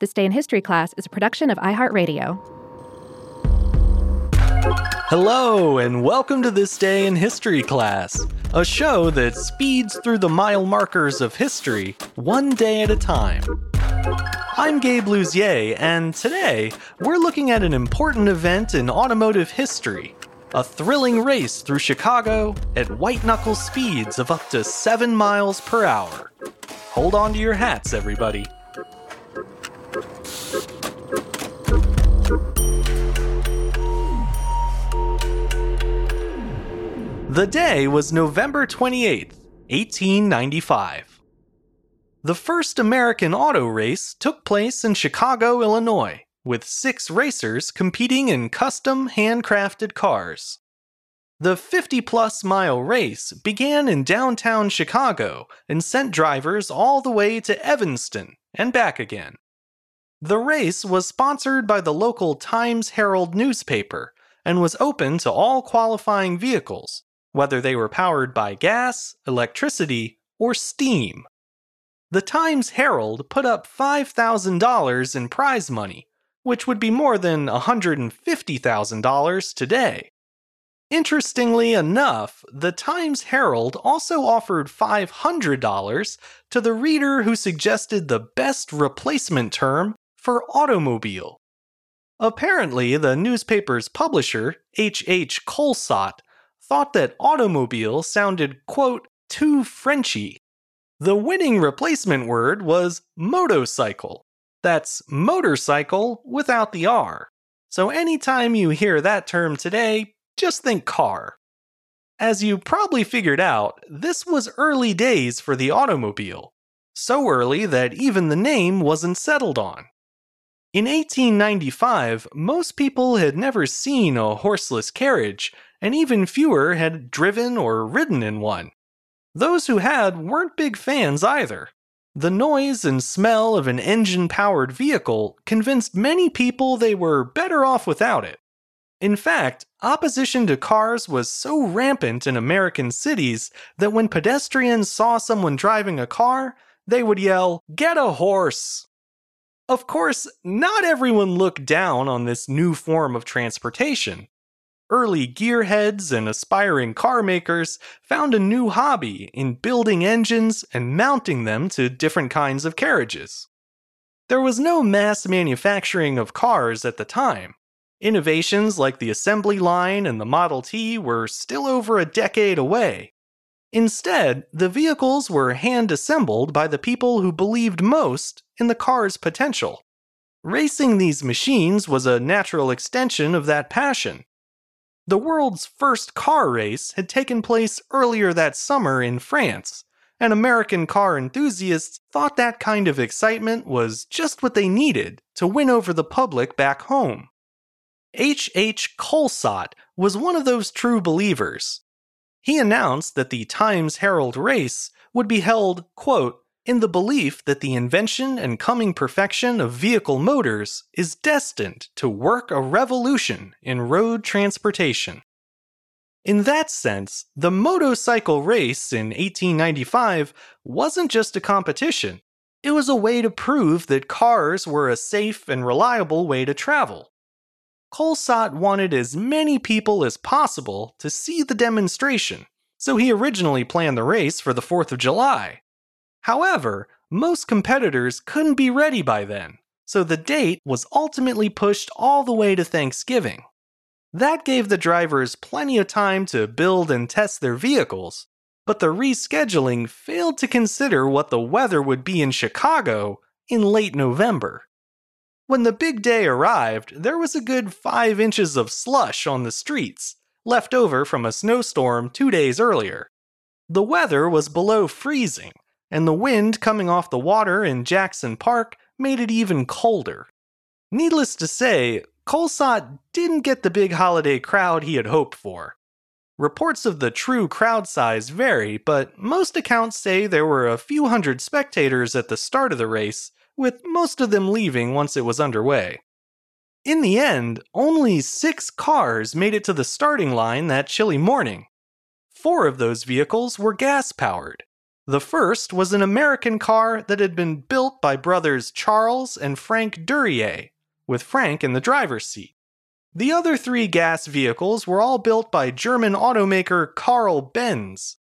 This Day in History class is a production of iHeartRadio. Hello, and welcome to This Day in History class, a show that speeds through the mile markers of history one day at a time. I'm Gabe Luzier, and today we're looking at an important event in automotive history a thrilling race through Chicago at white knuckle speeds of up to 7 miles per hour. Hold on to your hats, everybody. The day was November 28, 1895. The first American auto race took place in Chicago, Illinois, with six racers competing in custom handcrafted cars. The 50 plus mile race began in downtown Chicago and sent drivers all the way to Evanston and back again. The race was sponsored by the local Times Herald newspaper and was open to all qualifying vehicles, whether they were powered by gas, electricity, or steam. The Times Herald put up $5,000 in prize money, which would be more than $150,000 today. Interestingly enough, the Times Herald also offered $500 to the reader who suggested the best replacement term for automobile. Apparently, the newspaper's publisher, H. H. Kohlsaat, thought that automobile sounded, quote, too Frenchy. The winning replacement word was motocycle. That's motorcycle without the R. So anytime you hear that term today, just think car. As you probably figured out, this was early days for the automobile. So early that even the name wasn't settled on. In 1895, most people had never seen a horseless carriage, and even fewer had driven or ridden in one. Those who had weren't big fans either. The noise and smell of an engine powered vehicle convinced many people they were better off without it. In fact, opposition to cars was so rampant in American cities that when pedestrians saw someone driving a car, they would yell, Get a horse! Of course, not everyone looked down on this new form of transportation. Early gearheads and aspiring car makers found a new hobby in building engines and mounting them to different kinds of carriages. There was no mass manufacturing of cars at the time, Innovations like the assembly line and the Model T were still over a decade away. Instead, the vehicles were hand assembled by the people who believed most in the car's potential. Racing these machines was a natural extension of that passion. The world's first car race had taken place earlier that summer in France, and American car enthusiasts thought that kind of excitement was just what they needed to win over the public back home. H. H. Kohlsaat was one of those true believers. He announced that the Times Herald race would be held, quote, in the belief that the invention and coming perfection of vehicle motors is destined to work a revolution in road transportation. In that sense, the motocycle race in 1895 wasn't just a competition, it was a way to prove that cars were a safe and reliable way to travel. Kohlsaat wanted as many people as possible to see the demonstration, so he originally planned the race for the 4th of July. However, most competitors couldn't be ready by then, so the date was ultimately pushed all the way to Thanksgiving. That gave the drivers plenty of time to build and test their vehicles, but the rescheduling failed to consider what the weather would be in Chicago in late November. When the big day arrived, there was a good five inches of slush on the streets, left over from a snowstorm two days earlier. The weather was below freezing, and the wind coming off the water in Jackson Park made it even colder. Needless to say, Kohlsaat didn't get the big holiday crowd he had hoped for. Reports of the true crowd size vary, but most accounts say there were a few hundred spectators at the start of the race with most of them leaving once it was underway. In the end, only six cars made it to the starting line that chilly morning. Four of those vehicles were gas powered. The first was an American car that had been built by brothers Charles and Frank Duryea, with Frank in the driver's seat. The other three gas vehicles were all built by German automaker Carl Benz.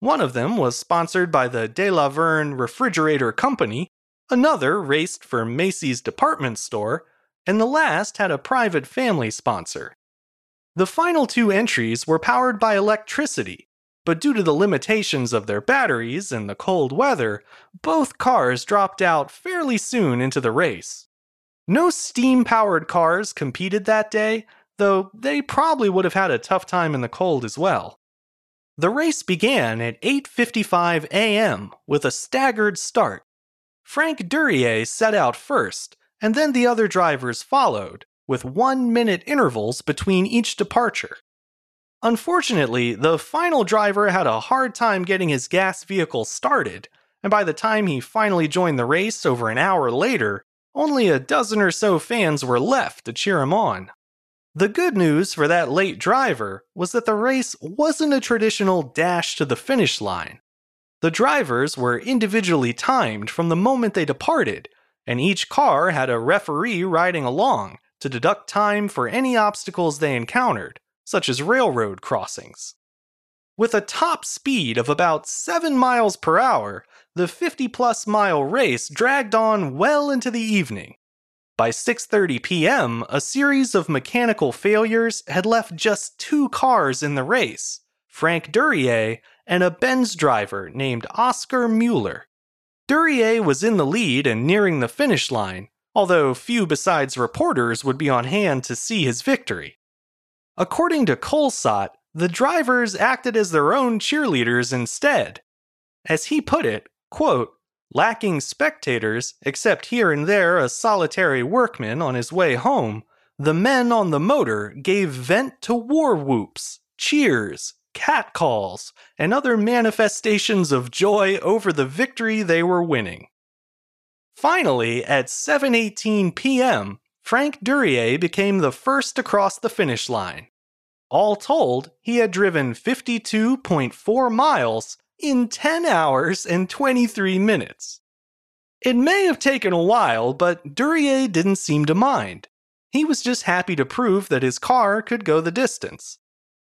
One of them was sponsored by the De La Vergne Refrigerator Company, another raced for Macy's department store, and the last had a private family sponsor. The final two entries were powered by electricity, but due to the limitations of their batteries and the cold weather, both cars dropped out fairly soon into the race. No steam powered cars competed that day, though they probably would have had a tough time in the cold as well. The race began at 8:55 a.m. with a staggered start. Frank Duryea set out first, and then the other drivers followed, with 1-minute intervals between each departure. Unfortunately, the final driver had a hard time getting his gas vehicle started, and by the time he finally joined the race over an hour later, only a dozen or so fans were left to cheer him on. The good news for that late driver was that the race wasn't a traditional dash to the finish line. The drivers were individually timed from the moment they departed, and each car had a referee riding along to deduct time for any obstacles they encountered, such as railroad crossings. With a top speed of about 7 miles per hour, the 50 plus mile race dragged on well into the evening. By 6:30 p.m., a series of mechanical failures had left just two cars in the race, Frank Duryea and a Benz driver named Oscar Mueller. Duryea was in the lead and nearing the finish line, although few besides reporters would be on hand to see his victory. According to Kohlsaat, the drivers acted as their own cheerleaders instead. As he put it, quote, lacking spectators, except here and there a solitary workman on his way home, the men on the motor gave vent to war whoops, cheers, catcalls, and other manifestations of joy over the victory they were winning. Finally, at 7:18 p.m., Frank Duryea became the first to cross the finish line. All told, he had driven 52.4 miles in 10 hours and 23 minutes. It may have taken a while, but Duryea didn't seem to mind. He was just happy to prove that his car could go the distance.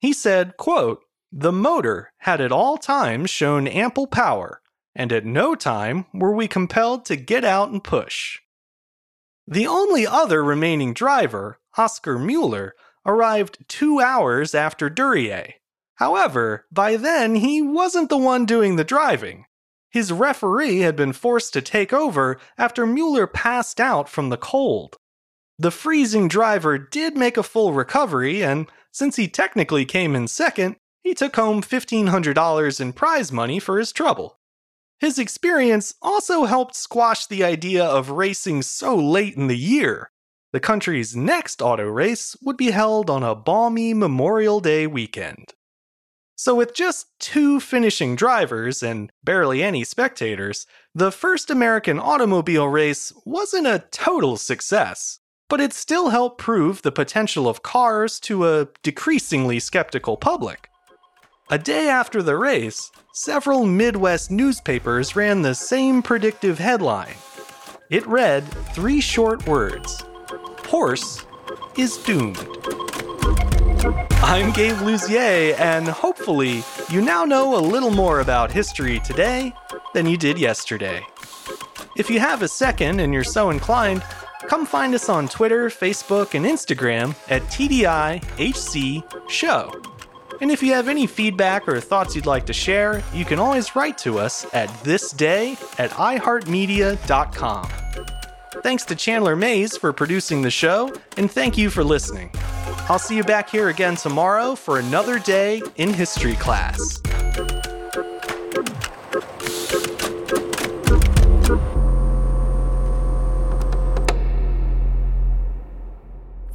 He said, quote, The motor had at all times shown ample power, and at no time were we compelled to get out and push. The only other remaining driver, Oscar Mueller, arrived two hours after Duryea. However, by then he wasn't the one doing the driving. His referee had been forced to take over after Mueller passed out from the cold. The freezing driver did make a full recovery, and since he technically came in second, he took home $1,500 in prize money for his trouble. His experience also helped squash the idea of racing so late in the year. The country's next auto race would be held on a balmy Memorial Day weekend. So, with just two finishing drivers and barely any spectators, the first American automobile race wasn't a total success, but it still helped prove the potential of cars to a decreasingly skeptical public. A day after the race, several Midwest newspapers ran the same predictive headline. It read three short words Horse is doomed. I'm Gabe Luzier, and hopefully, you now know a little more about history today than you did yesterday. If you have a second and you're so inclined, come find us on Twitter, Facebook, and Instagram at TDIHC Show. And if you have any feedback or thoughts you'd like to share, you can always write to us at thisday at iHeartMedia.com. Thanks to Chandler Mays for producing the show, and thank you for listening. I'll see you back here again tomorrow for another day in history class.